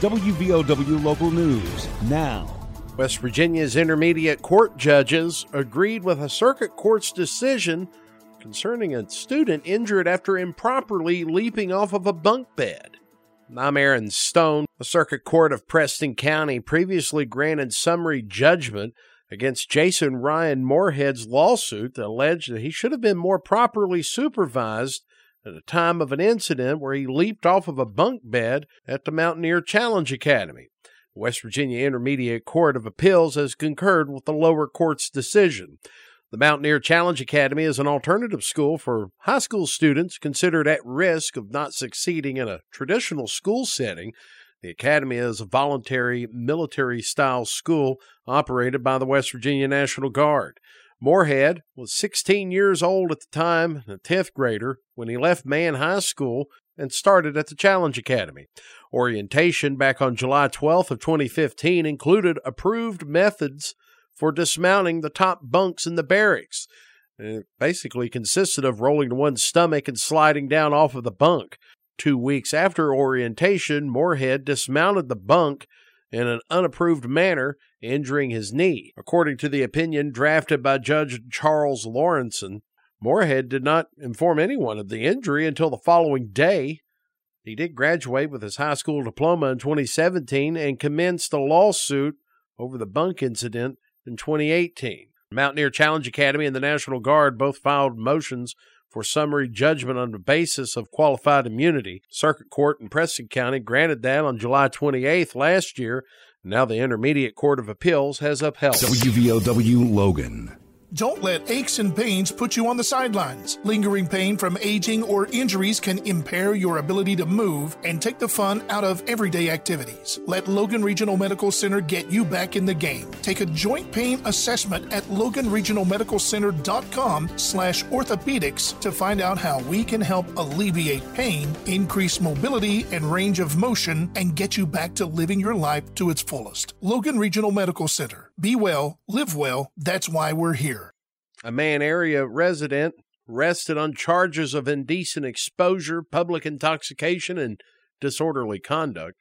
WVOW Local News now. West Virginia's intermediate court judges agreed with a circuit court's decision concerning a student injured after improperly leaping off of a bunk bed. I'm Aaron Stone. The Circuit Court of Preston County previously granted summary judgment against Jason Ryan Moorhead's lawsuit that alleged that he should have been more properly supervised at the time of an incident where he leaped off of a bunk bed at the Mountaineer Challenge Academy. The West Virginia Intermediate Court of Appeals has concurred with the lower court's decision. The Mountaineer Challenge Academy is an alternative school for high school students considered at risk of not succeeding in a traditional school setting. The Academy is a voluntary military style school operated by the West Virginia National Guard. Moorhead was 16 years old at the time, a 10th grader, when he left Man High School and started at the Challenge Academy. Orientation back on July 12th of 2015 included approved methods for dismounting the top bunks in the barracks. it basically consisted of rolling to one's stomach and sliding down off of the bunk. Two weeks after orientation, Moorhead dismounted the bunk in an unapproved manner, injuring his knee. According to the opinion drafted by Judge Charles Lorensen, Moorhead did not inform anyone of the injury until the following day. He did graduate with his high school diploma in 2017 and commenced a lawsuit over the bunk incident in 2018. Mountaineer Challenge Academy and the National Guard both filed motions for summary judgment on the basis of qualified immunity. Circuit Court in Preston County granted that on July 28th last year. Now the Intermediate Court of Appeals has upheld. WVOW Logan. Don't let aches and pains put you on the sidelines. Lingering pain from aging or injuries can impair your ability to move and take the fun out of everyday activities. Let Logan Regional Medical Center get you back in the game. Take a joint pain assessment at loganregionalmedicalcenter.com slash orthopedics to find out how we can help alleviate pain, increase mobility and range of motion, and get you back to living your life to its fullest. Logan Regional Medical Center. Be well, live well. That's why we're here. A Man area resident arrested on charges of indecent exposure, public intoxication, and disorderly conduct.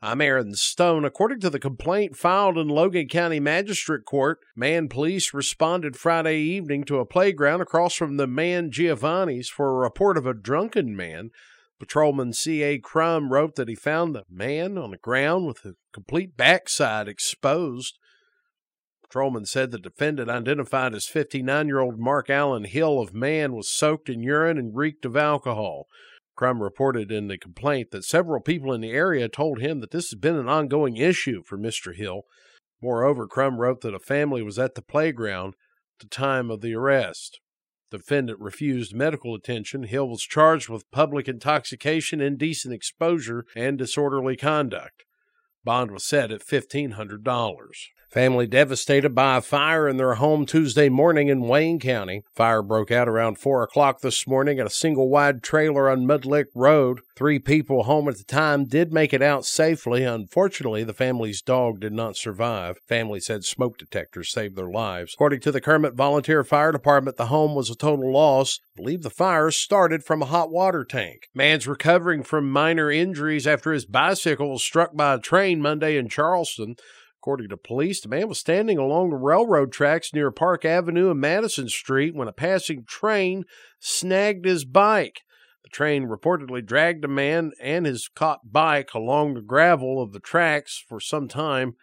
I'm Aaron Stone. According to the complaint filed in Logan County Magistrate Court, Man police responded Friday evening to a playground across from the Man Giovanni's for a report of a drunken man. Patrolman C.A. Crum wrote that he found the man on the ground with a complete backside exposed. Patrolman said the defendant, identified as 59 year old Mark Allen Hill of Man, was soaked in urine and reeked of alcohol. Crum reported in the complaint that several people in the area told him that this has been an ongoing issue for Mr. Hill. Moreover, Crum wrote that a family was at the playground at the time of the arrest. The defendant refused medical attention. Hill was charged with public intoxication, indecent exposure, and disorderly conduct. Bond was set at $1,500. Family devastated by a fire in their home Tuesday morning in Wayne County. Fire broke out around 4 o'clock this morning at a single wide trailer on Mudlick Road. Three people home at the time did make it out safely. Unfortunately, the family's dog did not survive. Family said smoke detectors saved their lives. According to the Kermit Volunteer Fire Department, the home was a total loss. Believe the fire started from a hot water tank. Man's recovering from minor injuries after his bicycle was struck by a train Monday in Charleston. According to police, the man was standing along the railroad tracks near Park Avenue and Madison Street when a passing train snagged his bike. The train reportedly dragged the man and his caught bike along the gravel of the tracks for some time.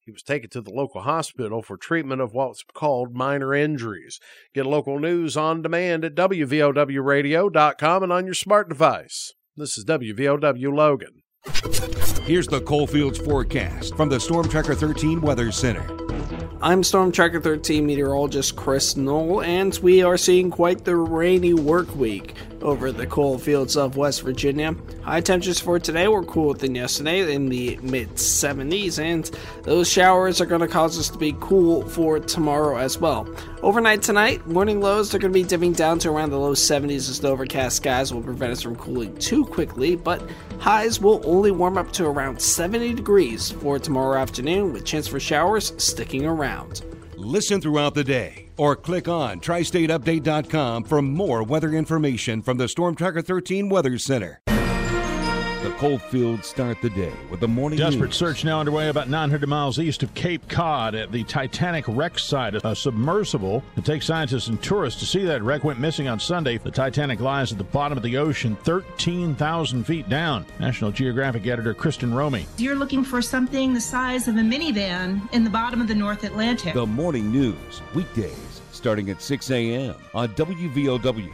He was taken to the local hospital for treatment of what's called minor injuries. Get local news on demand at WVOWradio.com and on your smart device. This is WVOW Logan. Here's the Coalfields forecast from the Storm Tracker 13 Weather Center. I'm Storm Tracker 13 meteorologist Chris Knoll, and we are seeing quite the rainy work week over the coal fields of West Virginia. High temperatures for today were cooler than yesterday in the mid 70s, and those showers are going to cause us to be cool for tomorrow as well. Overnight tonight, morning lows are going to be dipping down to around the low 70s as the overcast skies will prevent us from cooling too quickly, but highs will only warm up to around 70 degrees for tomorrow afternoon with chance for showers sticking around. Listen throughout the day or click on tristateupdate.com for more weather information from the Storm Tracker 13 Weather Center. The Coalfields start the day with the morning Desperate news. search now underway about 900 miles east of Cape Cod at the Titanic wreck site. A submersible that takes scientists and tourists to see that wreck went missing on Sunday. The Titanic lies at the bottom of the ocean, 13,000 feet down. National Geographic editor Kristin Romey. You're looking for something the size of a minivan in the bottom of the North Atlantic. The morning news, weekdays starting at 6 a.m. on WVOW